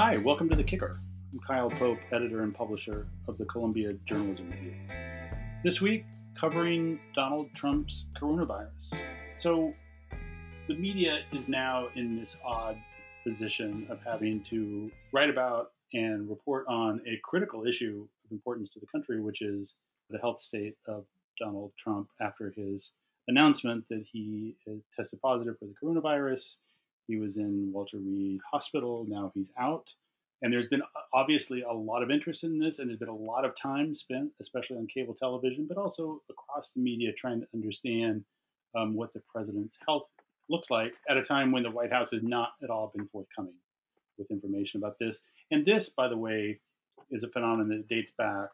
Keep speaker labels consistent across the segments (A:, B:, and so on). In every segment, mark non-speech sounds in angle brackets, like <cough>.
A: Hi, welcome to The Kicker. I'm Kyle Pope, editor and publisher of the Columbia Journalism Review. This week, covering Donald Trump's coronavirus. So, the media is now in this odd position of having to write about and report on a critical issue of importance to the country, which is the health state of Donald Trump after his announcement that he tested positive for the coronavirus. He was in Walter Reed Hospital. Now he's out. And there's been obviously a lot of interest in this, and there's been a lot of time spent, especially on cable television, but also across the media, trying to understand um, what the president's health looks like at a time when the White House has not at all been forthcoming with information about this. And this, by the way, is a phenomenon that dates back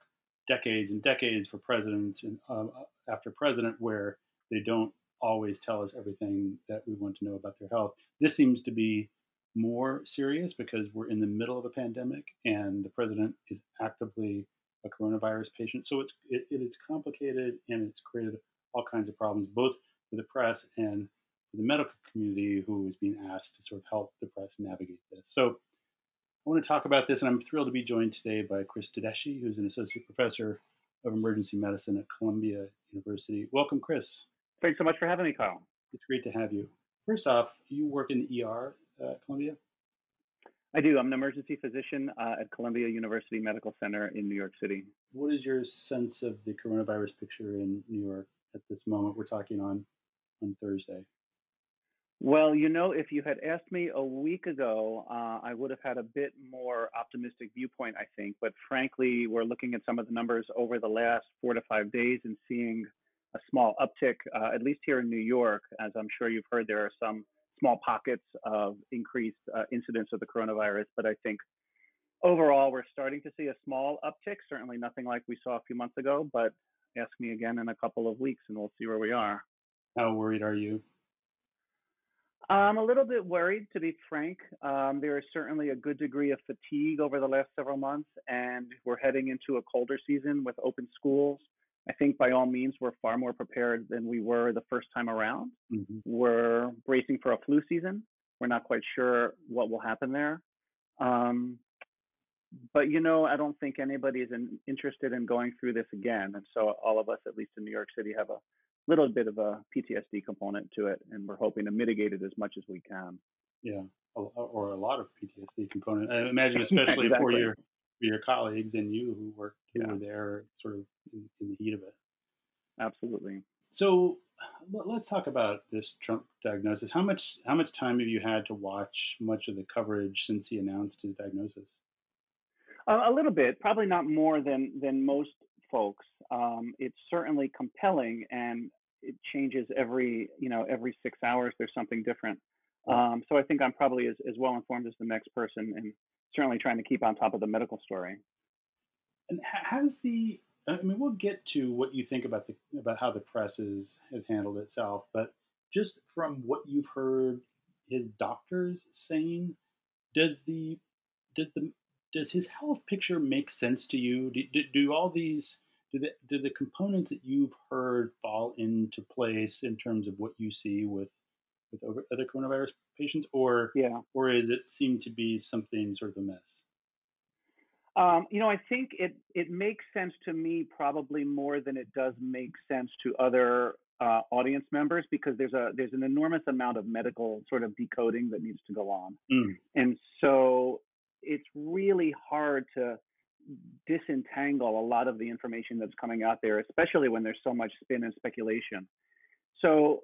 A: decades and decades for presidents and uh, after president, where they don't always tell us everything that we want to know about their health. This seems to be more serious because we're in the middle of a pandemic and the president is actively a coronavirus patient. So it's it, it is complicated and it's created all kinds of problems, both for the press and for the medical community who is being asked to sort of help the press navigate this. So I want to talk about this, and I'm thrilled to be joined today by Chris Tedeschi, who's an associate professor of emergency medicine at Columbia University. Welcome, Chris.
B: Thanks so much for having me, Kyle.
A: It's great to have you. First off, you work in the ER at Columbia?
B: I do. I'm an emergency physician uh, at Columbia University Medical Center in New York City.
A: What is your sense of the coronavirus picture in New York at this moment? We're talking on on Thursday.
B: Well, you know, if you had asked me a week ago, uh, I would have had a bit more optimistic viewpoint, I think. But frankly, we're looking at some of the numbers over the last four to five days and seeing a small uptick, uh, at least here in New York. As I'm sure you've heard, there are some small pockets of increased uh, incidence of the coronavirus, but I think overall we're starting to see a small uptick. Certainly nothing like we saw a few months ago, but ask me again in a couple of weeks and we'll see where we are.
A: How worried are you?
B: I'm a little bit worried, to be frank. Um, there is certainly a good degree of fatigue over the last several months, and we're heading into a colder season with open schools. I think by all means, we're far more prepared than we were the first time around. Mm-hmm. We're bracing for a flu season. We're not quite sure what will happen there. Um, but you know, I don't think anybody is in, interested in going through this again. And so all of us, at least in New York City, have a little bit of a PTSD component to it, and we're hoping to mitigate it as much as we can.
A: Yeah, or a lot of PTSD component. I imagine, <laughs> especially exactly. for your your colleagues and you who worked who yeah. were there, sort of in, in the heat of it.
B: Absolutely.
A: So let's talk about this Trump diagnosis. How much how much time have you had to watch much of the coverage since he announced his diagnosis?
B: Uh, a little bit, probably not more than than most folks. Um, it's certainly compelling, and it changes every you know every six hours. There's something different. Um, so I think I'm probably as, as well informed as the next person, and certainly trying to keep on top of the medical story.
A: And has the I mean, we'll get to what you think about the about how the press is, has handled itself, but just from what you've heard his doctors saying, does the does the does his health picture make sense to you? Do, do, do all these do the do the components that you've heard fall into place in terms of what you see with with other coronavirus patients, or yeah, or is it seem to be something sort of a mess?
B: Um, you know, I think it it makes sense to me probably more than it does make sense to other uh, audience members because there's a there's an enormous amount of medical sort of decoding that needs to go on, mm. and so it's really hard to disentangle a lot of the information that's coming out there, especially when there's so much spin and speculation. So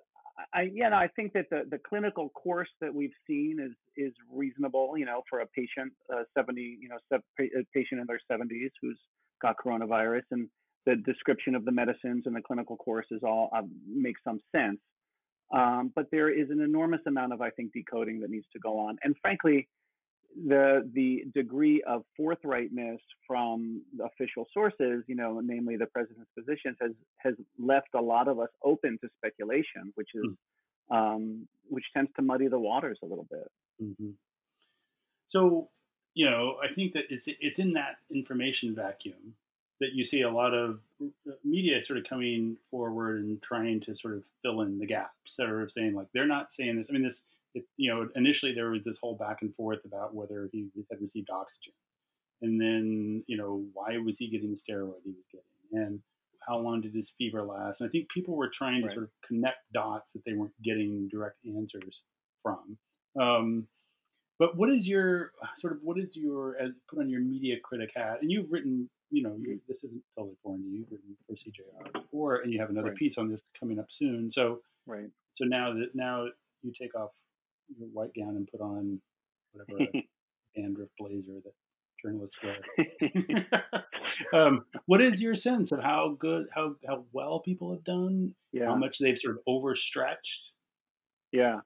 B: I, yeah, no, I think that the, the clinical course that we've seen is is reasonable. You know, for a patient, uh, seventy, you know, a patient in their seventies who's got coronavirus, and the description of the medicines and the clinical course is all uh, makes some sense. Um, but there is an enormous amount of, I think, decoding that needs to go on, and frankly, the the degree of forthrightness from official sources, you know, namely the president's positions, has has left a lot of us open to speculation, which is mm. um, which tends to muddy the waters a little bit. Mm-hmm.
A: So, you know, I think that it's it's in that information vacuum that you see a lot of media sort of coming forward and trying to sort of fill in the gaps that are saying like they're not saying this. I mean, this it, you know, initially there was this whole back and forth about whether he had received oxygen, and then you know why was he getting the steroid he was getting, and how long did his fever last? And I think people were trying to
B: Right.
A: sort of connect dots that they weren't getting direct answers from. Um, but what is your sort of what is your as put on your media critic hat? And you've written, you know, you, this isn't totally foreign to you. You've written for CJR before, and you have another
B: Right.
A: piece on this coming up soon. So,
B: Right.
A: so now that now you take off your white gown and put on whatever <laughs> dandruff blazer that journalists wear. <laughs> um, what is your sense of how good, how how well people have done?
B: yeah.
A: How much they've sort of overstretched?
B: Yeah.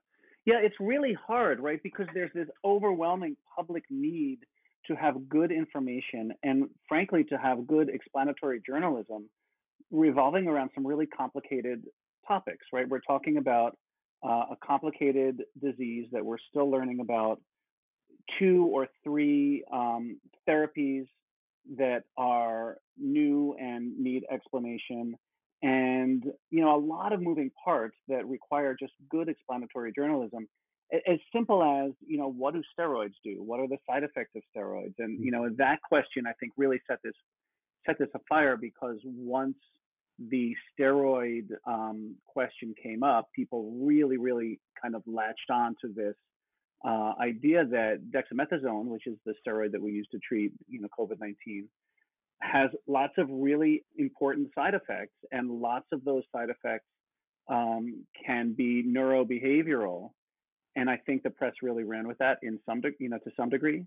B: Yeah, it's really hard, right? Because there's this overwhelming public need to have good information and, frankly, to have good explanatory journalism revolving around some really complicated topics, right? We're talking about uh, a complicated disease that we're still learning about, two or three um, therapies that are new and need explanation and you know a lot of moving parts that require just good explanatory journalism as simple as you know what do steroids do? What are the side effects of steroids? And you know that question i think really set this set this afire because once the steroid um, question came up people really really kind of latched on to this uh, idea that dexamethasone which is the steroid that we use to treat you know covid-19 has lots of really important side effects, and lots of those side effects um, can be neurobehavioral. And I think the press really ran with that in some, de- you know, to some degree.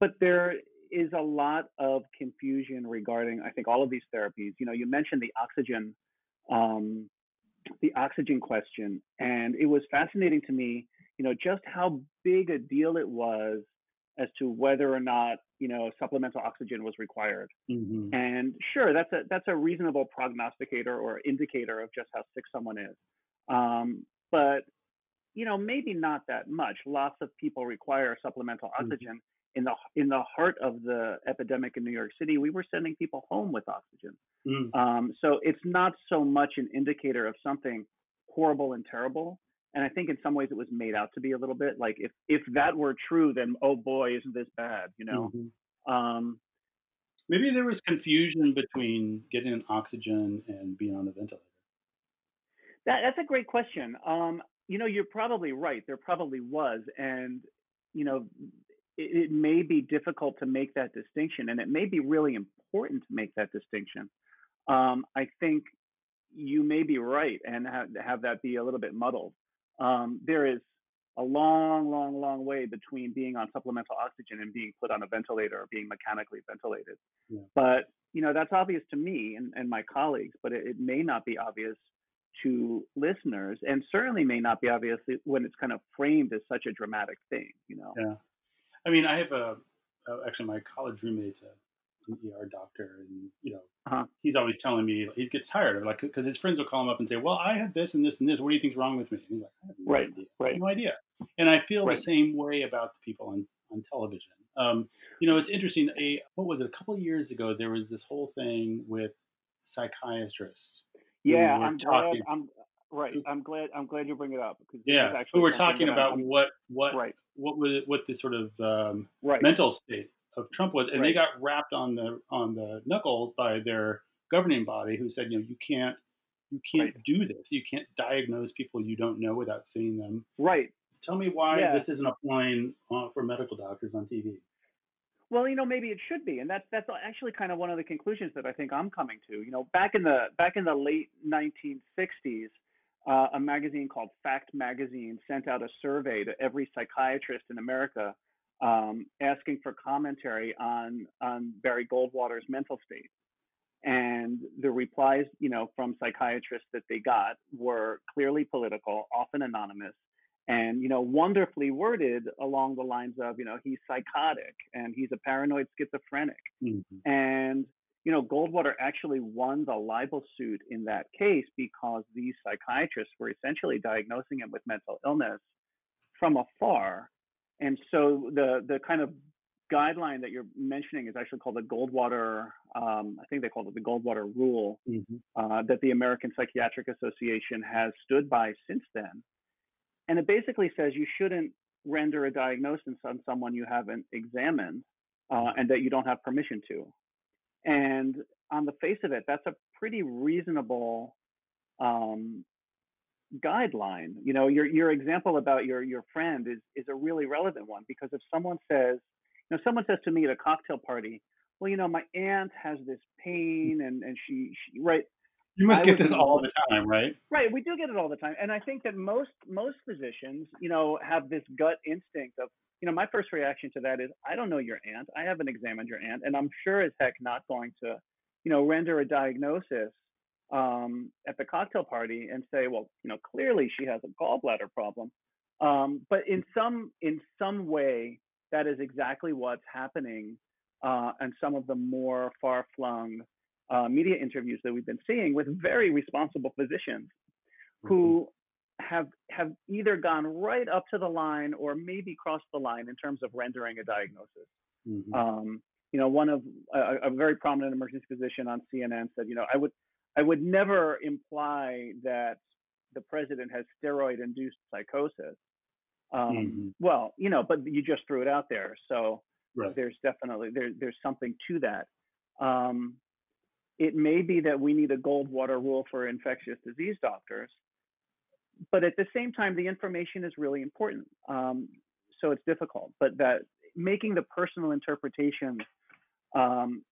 B: But there is a lot of confusion regarding, I think, all of these therapies. You know, you mentioned the oxygen, um, the oxygen question, and it was fascinating to me, you know, just how big a deal it was as to whether or not, you know, supplemental oxygen was required.
A: Mm-hmm.
B: And sure, that's a that's a reasonable prognosticator or indicator of just how sick someone is. Um, but you know, maybe not that much. Lots of people require supplemental
A: Mhm.
B: oxygen. In the in the heart of the epidemic in New York City, we were sending people home with oxygen.
A: Mm.
B: Um, so it's not so much an indicator of something horrible and terrible. And I think in some ways it was made out to be a little bit like if if that were true, then oh boy, isn't this bad? You know.
A: Mhm.
B: Um,
A: Maybe there was confusion between getting oxygen and being on a ventilator.
B: That, that's a great question. Um, you know, you're probably right. There probably was, and you know, it, it may be difficult to make that distinction, and it may be really important to make that distinction. Um, I think you may be right, and have, have that be a little bit muddled. Um, there is a long, long, long way between being on supplemental oxygen and being put on a ventilator or being mechanically ventilated.
A: Yeah.
B: But you know, that's obvious to me and, and my colleagues, but it, it may not be obvious to listeners, and certainly may not be obvious when it's kind of framed as such a dramatic thing. You know.
A: Yeah. I mean, I have a, uh, actually my college roommate's a, an ER doctor, and you know,
B: Uh-huh.
A: he's always telling me he gets tired of it, like because his friends will call him up and say, "Well, I have this and this and this. What do you think's wrong with me?" And he's like, "I have no
B: Right,
A: idea.
B: Right.
A: no idea." And I feel
B: Right.
A: the same way about the people on on television. Um, you know, it's interesting. A what was it? A couple of years ago, there was this whole thing with psychiatrists.
B: Yeah, I'm glad.
A: talking-
B: I'm right. I'm glad. I'm glad you bring it up because
A: Yeah, who were talking about
B: I'm-
A: what what
B: right,
A: what was what the sort of um,
B: right,
A: mental state of Trump was, and they got rapped on the on the knuckles by their governing body, who said, you know, you can't you can't
B: Right.
A: do this. You can't diagnose people you don't know without seeing them.
B: right.
A: Tell me why
B: Yeah.
A: this isn't applying uh, for medical doctors on TV.
B: Well, you know, maybe it should be, and that's that's actually kind of one of the conclusions that I think I'm coming to. You know, back in the back in the late 1960s, uh, a magazine called Fact Magazine sent out a survey to every psychiatrist in America, um, asking for commentary on on Barry Goldwater's mental state. And the replies, you know, from psychiatrists that they got were clearly political, often anonymous, and you know wonderfully worded along the lines of you know he's psychotic and he's a paranoid schizophrenic
A: Mm-hmm.
B: and you know goldwater actually won the libel suit in that case because these psychiatrists were essentially diagnosing him with mental illness from afar and so the the kind of guideline that you're mentioning is actually called the goldwater um, i think they called it the goldwater rule
A: Mm-hmm.
B: uh, that the American Psychiatric Association has stood by since then. and it basically says you shouldn't render a diagnosis on someone you haven't examined uh, and that you don't have permission to. And on the face of it, that's a pretty reasonable um, guideline. You know, your your example about your your friend is is a really relevant one because if someone says, you know, someone says to me at a cocktail party, well, you know, my aunt has this pain and and she, she right.
A: You must I get this all the time, right?
B: Right, we do get it all the time, and I think that most most physicians, you know, have this gut instinct of, you know, my first reaction to that is, I don't know your aunt, I haven't examined your aunt, and I'm sure as heck not going to, you know, render a diagnosis um, at the cocktail party and say, well, you know, clearly she has a gallbladder problem. Um, but in some in some way, that is exactly what's happening uh, and some of the more far-flung uh, media interviews that we've been seeing with very responsible physicians who mm-hmm. have have either gone right up to the line or maybe crossed the line in terms of rendering a diagnosis. Mm-hmm. Um, you know, one of a, a, very prominent emergency physician on CNN said, you know, I would I would never imply that the president has steroid-induced psychosis. Um, mm-hmm. Well, you know, but you just threw it out there, so right. there's definitely there, there's something to that. Um, it may be that we need a Goldwater rule for infectious disease doctors, but at the same time, the information is really important. Um, so it's difficult, but that making the personal interpretation um,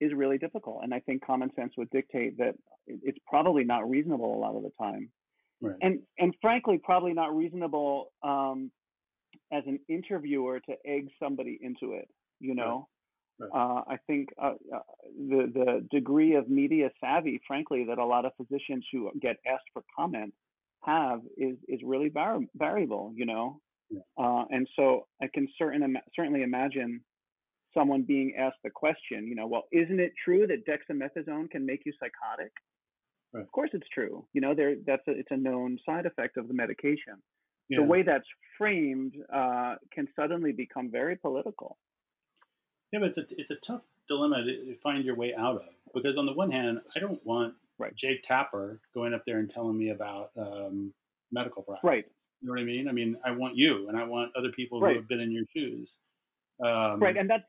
B: is really difficult. And I think common sense would dictate that it's probably not reasonable a lot of the time. Right. And and frankly, probably not reasonable um, as an interviewer to egg somebody into it. You know, right. Uh, I think uh, uh, the the degree of media savvy, frankly, that a lot of physicians who get asked for comment have is is really vari- variable. You know, yeah. Uh, and so I can certain certainly imagine someone being asked the question, you know, well, isn't it true that dexamethasone can make you psychotic? Right. Of course, it's true. You know, there that's a, it's a known side effect of the medication. Yeah. The way that's framed uh, can suddenly become very political.
A: Yeah, but it's a it's a tough dilemma to find your way out of because on the one hand, I don't want right. Jake Tapper going up there and telling me about um, medical practice.
B: Right.
A: You know what I mean? I mean, I want you, and I want other people right. who have been in your shoes.
B: Um, right, and that's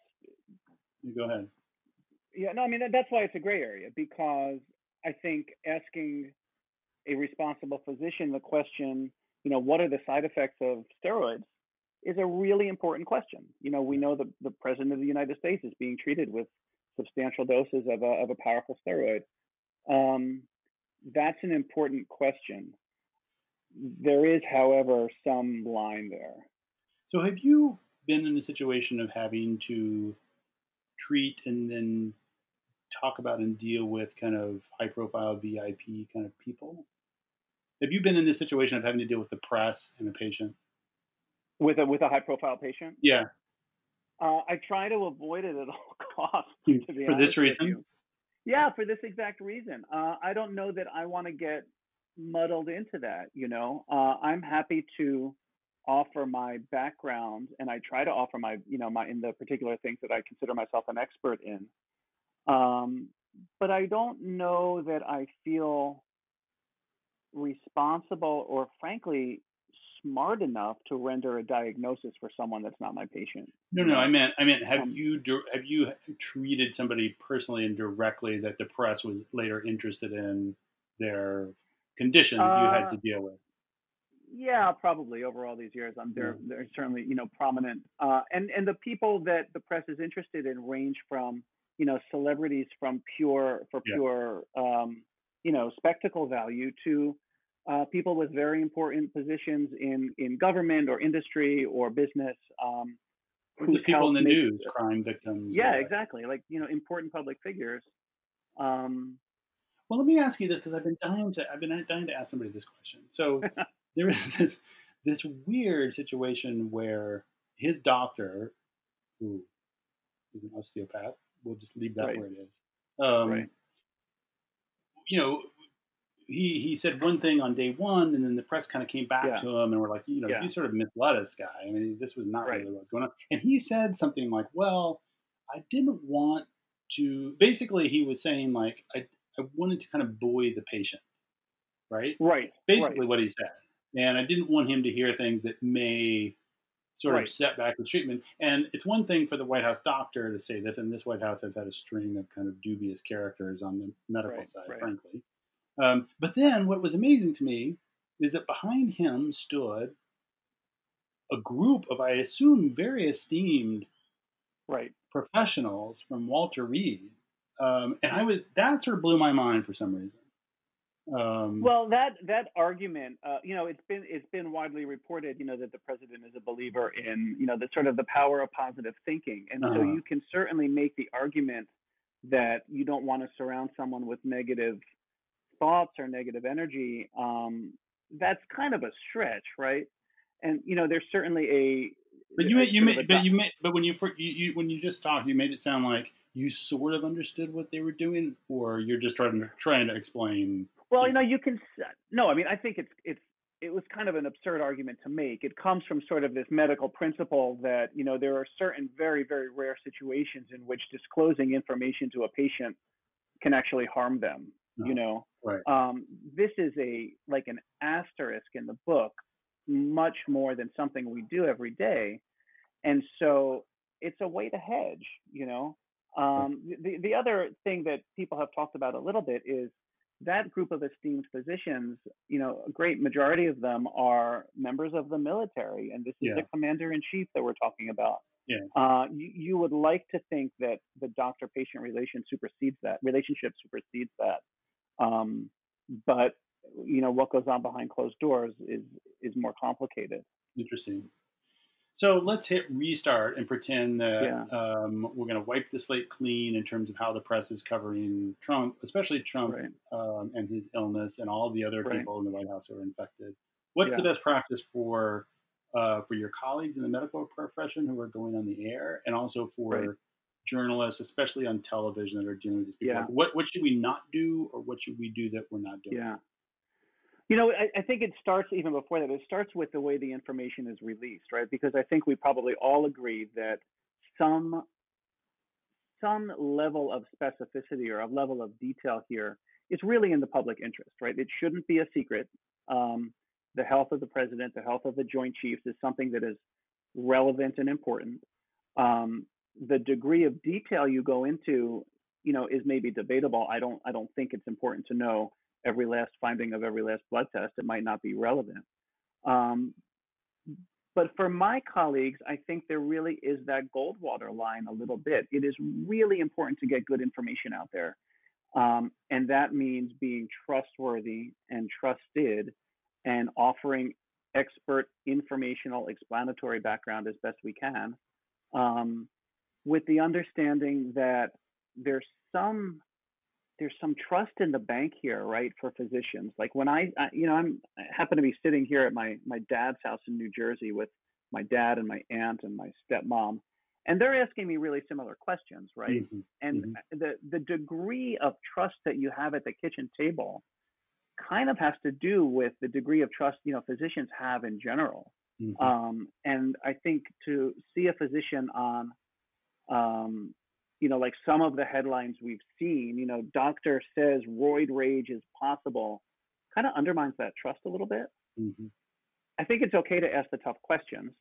A: you go ahead.
B: Yeah, no, I mean that's why it's a gray area because I think asking a responsible physician the question, you know, what are the side effects of steroids, is a really important question. You know, we know that the president of the United States is being treated with substantial doses of a of a powerful steroid. Um, that's an important question. There is, however, some line there.
A: So, have you been in a situation of having to treat and then talk about and deal with kind of high profile VIP kind of people? Have you been in this situation of having to deal with the press and a patient?
B: With a with a high profile patient?
A: Yeah.
B: Uh, I try to avoid it at all <laughs> costs.
A: for this reason?
B: Yeah, for this exact reason. Uh, I don't know that I want to get muddled into that. You know, uh, I'm happy to offer my background and I try to offer my, you know, my in the particular things that I consider myself an expert in. Um, but I don't know that I feel responsible or frankly smart enough to render a diagnosis for someone that's not my patient.
A: No, no, I meant, I meant, have um, you have you treated somebody personally and directly that the press was later interested in their condition that you had uh, to deal with?
B: Yeah, probably over all these years, um, they're they're certainly you know prominent, uh, and and the people that the press is interested in range from you know celebrities from pure for yeah. pure um, you know spectacle value to uh, people with very important positions in in government or industry or business. Um,
A: Just people in the news, crime victims.
B: Yeah, exactly. Like you know, important public figures. Um,
A: well, let me ask you this because I've been dying to I've been dying to ask somebody this question. So <laughs> there is this this weird situation where his doctor, who is an osteopath, we'll just leave that right. where it is. Um, right. You know, he he said one thing on day one, and then the press kind of came back yeah. to him and were like, you know, yeah. you sort of misled us, guy. I mean, this was not right. really was going on. And he said something like, "Well, I didn't want to." Basically, he was saying like, I I wanted to kind of buoy the patient, right?
B: Right.
A: Basically,
B: right.
A: what he said. and I didn't want him to hear things that may sort
B: Right.
A: of set back the treatment. And it's one thing for the White House doctor to say this, and this White House has had a string of kind of dubious characters on the medical
B: Right,
A: side,
B: right.
A: frankly. Um, but then what was amazing to me is that behind him stood a group of, I assume, very esteemed
B: Right.
A: professionals from Walter Reed. Um, and I was that sort of blew my mind for some reason. Um,
B: Well, that that argument, uh, you know, it's been it's been widely reported, you know, that the president is a believer in, you know, the sort of the power of positive thinking, and so
A: Uh-huh.
B: you can certainly make the argument that you don't want to surround someone with negative thoughts or negative energy. Um, that's kind of a stretch, right? And you know, there's certainly a
A: but you
B: a
A: you made, but you made, but when you, you, you when you just talked, you made it sound like you sort of understood what they were doing, or you're just trying to trying to explain.
B: Well, you know, you can. No, I mean, I think it's it's it was kind of an absurd argument to make. It comes from sort of this medical principle that you know there are certain very very rare situations in which disclosing information to a patient can actually harm them. You
A: Uh-huh.
B: know,
A: Right.
B: um, this is a like an asterisk in the book, much more than something we do every day, and so it's a way to hedge. You know, um, the the other thing that people have talked about a little bit is that group of esteemed physicians, you know, a great majority of them are members of the military, and this is
A: Yeah.
B: the commander in chief that we're talking about.
A: Yeah.
B: Uh, you, you would like to think that the doctor-patient relation supersedes that relationship supersedes that, um, but you know what goes on behind closed doors is is more complicated.
A: Interesting. So let's hit restart and pretend that
B: Yeah.
A: um, we're going to wipe the slate clean in terms of how the press is covering Trump, especially Trump
B: Right.
A: um, and his illness and all the other
B: Right.
A: people in the White House who are infected. What's the best practice for uh, for your colleagues in the medical profession who are going on the air, and also for
B: Right.
A: Journalists, especially on television, that are dealing with these people?
B: Yeah.
A: Like, what what should we not do, or what should we do that we're not doing?
B: Yeah. You know, I, I think it starts even before that. It starts with the way the information is released, right? Because I think we probably all agree that some some level of specificity or a level of detail here is really in the public interest, right? It shouldn't be a secret. Um, the health of the president, the health of the Joint Chiefs is something that is relevant and important. Um, the degree of detail you go into, you know, is maybe debatable. I don't I don't think it's important to know every last finding of every last blood test. It might not be relevant. Um, but for my colleagues, I think there really is that Goldwater line a little bit. It is really important to get good information out there. Um, and that means being trustworthy and trusted and offering expert informational explanatory background as best we can um, with the understanding that there's some there's some trust in the bank here right for physicians like when I, I you know i'm I happen to be sitting here at my my dad's house in new jersey with my dad and my aunt and my stepmom and they're asking me really similar questions right
A: Mhm.
B: and
A: Mhm.
B: the the degree of trust that you have at the kitchen table kind of has to do with the degree of trust you know physicians have in general
A: Mhm.
B: um, and I think to see a physician on, um, you know, like some of the headlines we've seen, you know, doctor says roid rage is possible, kind of undermines that trust a little bit.
A: Mhm.
B: I think it's okay to ask the tough questions.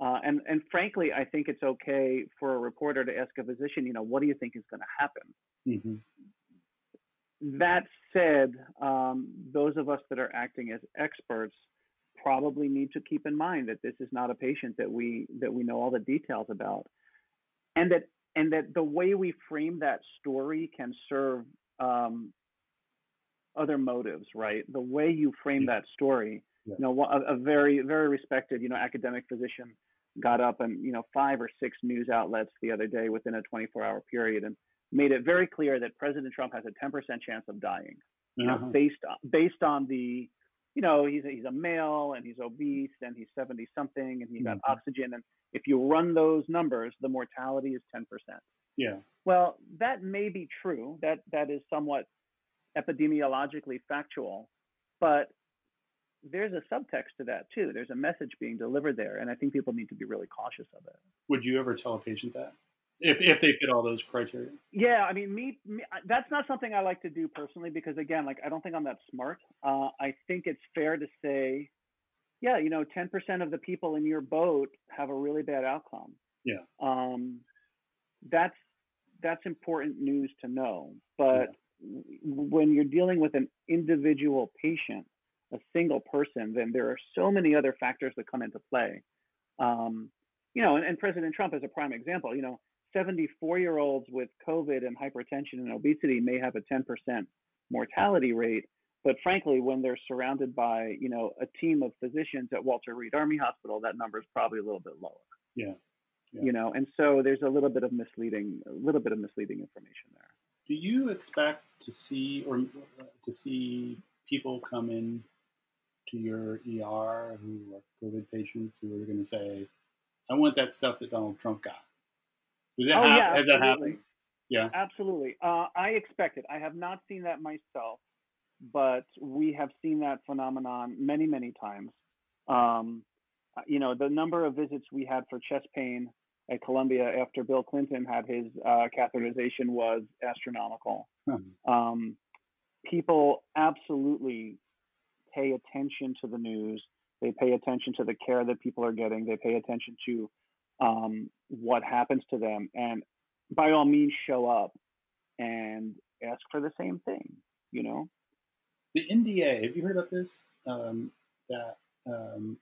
B: Uh, and, and frankly, I think it's okay for a reporter to ask a physician, you know, what do you think is going to happen?
A: Mhm.
B: That said, um, those of us that are acting as experts probably need to keep in mind that this is not a patient that we that we know all the details about, and that and that the way we frame that story can serve um, other motives, right? The way you frame that story,
A: Yeah.
B: you know, a, a very very respected, you know, academic physician got up and you know five or six news outlets the other day within a 24 hour period and made it very clear that President Trump has a 10% chance of dying, you know,
A: Uh-huh.
B: based on based on the, you know, he's a, he's a male and he's obese and he's 70 something and he got
A: Mhm.
B: oxygen and if you run those numbers, the mortality is 10%.
A: Yeah.
B: Well, that may be true. That that is somewhat epidemiologically factual, but there's a subtext to that too. There's a message being delivered there, and I think people need to be really cautious of it.
A: Would you ever tell a patient that if if they fit all those criteria?
B: Yeah, I mean, me, me that's not something I like to do personally because again, like I don't think I'm that smart. Uh, I think it's fair to say yeah, you know, 10% of the people in your boat have a really bad outcome.
A: Yeah.
B: Um, that's that's important news to know. But yeah. when you're dealing with an individual patient, a single person, then there are so many other factors that come into play. Um, you know, and, and President Trump is a prime example. You know, 74 year olds with COVID and hypertension and obesity may have a 10% mortality rate. But frankly, when they're surrounded by, you know, a team of physicians at Walter Reed Army Hospital, that number is probably a little bit lower.
A: Yeah. yeah.
B: You know, and so there's a little bit of misleading, a little bit of misleading information there.
A: Do you expect to see or to see people come in to your ER who are COVID patients who are going to say, "I want that stuff that Donald Trump got"?
B: Does that oh, ha- yeah, has that happened? Yeah, absolutely. Uh, I expect it. I have not seen that myself, but we have seen that phenomenon many, many times. Um, you know, the number of visits we had for chest pain at Columbia after Bill Clinton had his uh, catheterization was astronomical. Hmm. Um, people absolutely pay attention to the news. They pay attention to the care that people are getting. They pay attention to um, what happens to them, and by all means, show up and ask for the same thing. You know,
A: the NDA. Have you heard about this? Um, that um,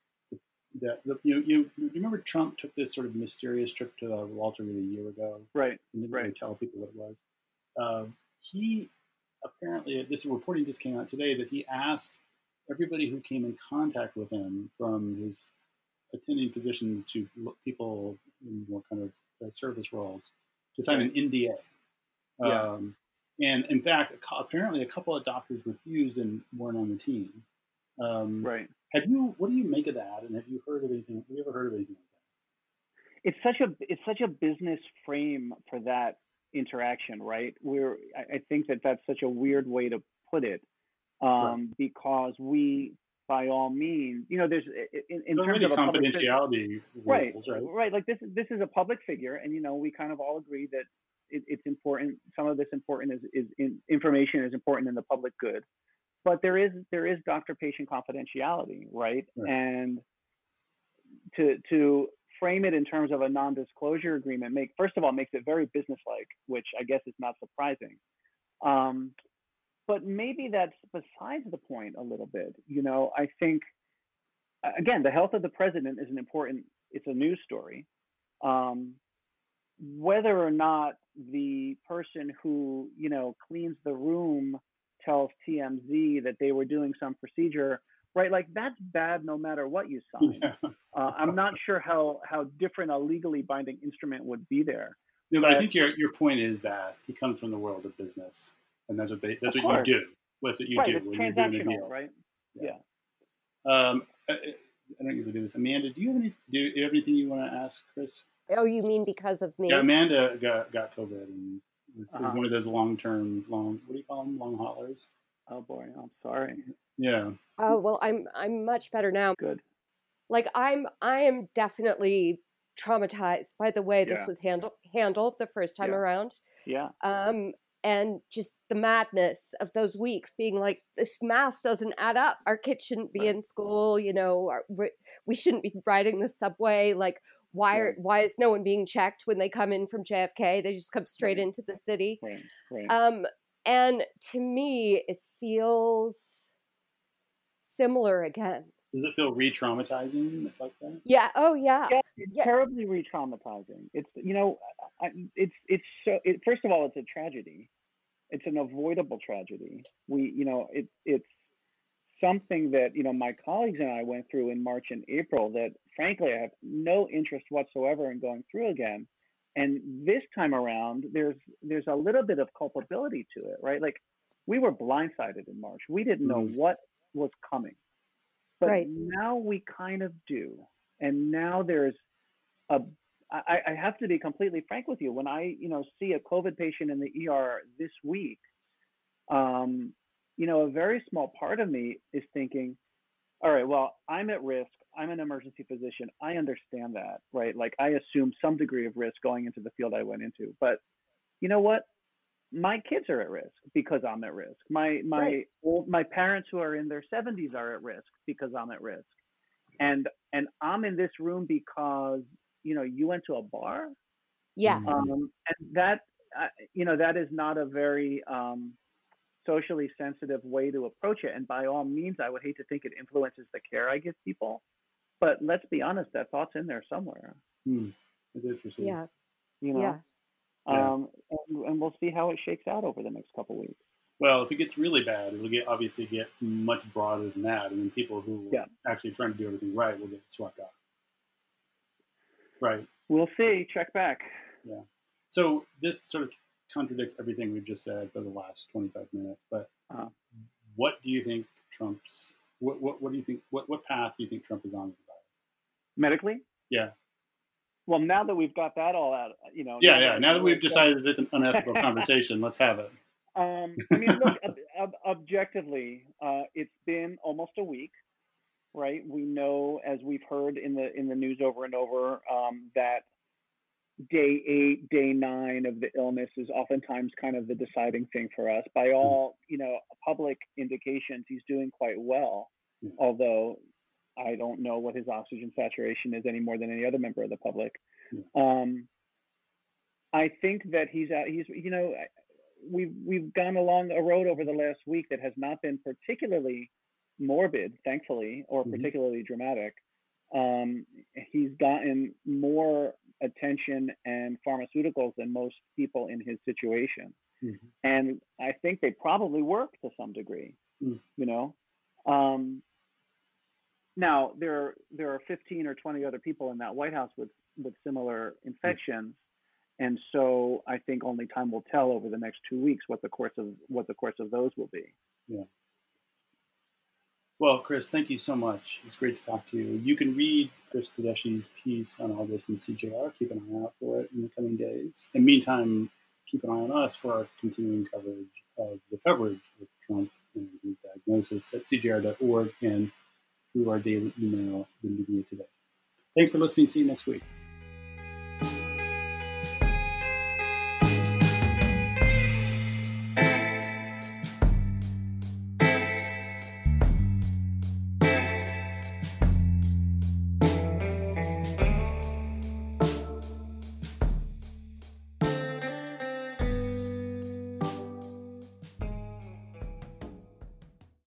A: that you, you you remember Trump took this sort of mysterious trip to uh, Walter Reed a year ago,
B: right?
A: And didn't
B: right.
A: really tell people what it was. Uh, he apparently this reporting just came out today that he asked everybody who came in contact with him, from his attending physicians to people in more kind of uh, service roles, to sign an NDA.
B: Yeah.
A: Um, and in fact, apparently, a couple of doctors refused and weren't on the team. Um,
B: right.
A: Have you? What do you make of that? And have you heard of anything? Have you ever heard of anything like
B: that? It's such a it's such a business frame for that interaction, right? Where I, think that that's such a weird way to put it um, right. because we, by all means, you know, there's in, in terms of
A: confidentiality
B: right,
A: rules, right,
B: right. Like this, this is a public figure, and you know, we kind of all agree that it, it's important. Some of this important is is in, information is important in the public good, but there is there is doctor-patient confidentiality, right? right? And to to frame it in terms of a non-disclosure agreement make first of all makes it very businesslike, which I guess is not surprising. Um, but maybe that's besides the point a little bit. You know, I think again, the health of the president is an important. It's a news story. Um, whether or not the person who you know cleans the room tells TMZ that they were doing some procedure, right? Like that's bad no matter what you sign. <laughs> Yeah. Uh, I'm not sure how how different a legally binding instrument would be there.
A: No, but, but I think your your point is that he comes from the world of business and that's what they that's what course. you do. That's what you
B: right,
A: do
B: it's when you're doing a deal, right? Yeah.
A: yeah. Um, I, I don't usually do this. Amanda, do you have any? Do you have anything you want to ask Chris?
C: Oh, you mean because of me?
A: Yeah, Amanda got got COVID and was, uh-huh. was one of those long term long. What do you call them? Long haulers.
B: Oh boy, I'm sorry.
A: Yeah.
C: Oh well, I'm I'm much better now.
B: Good.
C: Like I'm I am definitely traumatized by the way this was handled handled the first time
B: yeah.
C: around.
B: Yeah.
C: Um, and just the madness of those weeks being like this math doesn't add up our kids shouldn't be in school you know our, we shouldn't be riding the subway like why are why is no one being checked when they come in from JFK they just come straight
B: right.
C: into the city
B: right. Right.
C: um and to me it feels similar again
A: does it feel re-traumatizing like that?
C: Yeah. Oh, yeah.
B: Yeah, it's yeah. terribly re-traumatizing. It's you know, it's it's so. It, first of all, it's a tragedy. It's an avoidable tragedy. We, you know, it it's something that you know my colleagues and I went through in March and April that frankly I have no interest whatsoever in going through again. And this time around, there's there's a little bit of culpability to it, right? Like we were blindsided in March. We didn't know mm. what was coming but
C: right.
B: now we kind of do. And now there's a I, I have to be completely frank with you. When I, you know, see a COVID patient in the ER this week, um, you know, a very small part of me is thinking, all right, well, I'm at risk. I'm an emergency physician. I understand that, right? Like I assume some degree of risk going into the field I went into. But you know what? my kids are at risk because I'm at risk. My my right. old, my parents who are in their 70s are at risk because I'm at risk. and and I'm in this room because you know you went to a bar.
C: Yeah.
B: Um, and that uh, you know that is not a very um, socially sensitive way to approach it. And by all means, I would hate to think it influences the care I give people. But let's be honest, that thought's in there somewhere.
A: Hmm. That's interesting.
C: Yeah.
B: You know.
C: Yeah.
A: Yeah.
B: Um, and, and we'll see how it shakes out over the next couple weeks.
A: Well, if it gets really bad, it'll get obviously get much broader than that, and then people who
B: Yeah.
A: are actually trying to do everything right will get swept up. Right.
B: We'll see. Check back. Yeah.
A: So this sort of contradicts everything we've just said for the last 25 minutes. But
B: Uh-huh.
A: what do you think Trump's what, what what do you think what what path do you think Trump is on with the virus?
B: Medically.
A: Yeah.
B: Well, now that we've got that all out, you know.
A: Yeah, yeah. Now that we've decided that it's an unethical conversation, let's have it. <laughs>
B: Um, I mean, look, ob- ob- objectively, uh, it's been almost a week, right? We know, as we've heard in the in the news over and over, um, that day eight, day nine of the illness is oftentimes kind of the deciding thing for us. By all, you know, public indications, he's doing quite well, although I don't know what his oxygen saturation is any more than any other member of the public. Um, I think that he's out. He's, you know, we've we've gone along a road over the last week that has not been particularly morbid, thankfully, or
A: Mhm.
B: particularly dramatic. Um, he's gotten more attention and pharmaceuticals than most people in his situation,
A: Mhm.
B: and I think they probably work to some degree.
A: Mm.
B: You know, um, now there there are 15 or 20 other people in that White House with with similar infections, and so I think only time will tell over the next two weeks what the course of what the course of those will be.
A: Well, Chris, thank you so much. It's great to talk to you. You can read Chris Tedeschi's piece on all this in CJR. Keep an eye out for it in the coming days. In the meantime, keep an eye on us for our continuing coverage of the coverage of Trump and his diagnosis at cjr.org and through our daily email, The Media Today. Thanks for listening. See you next week.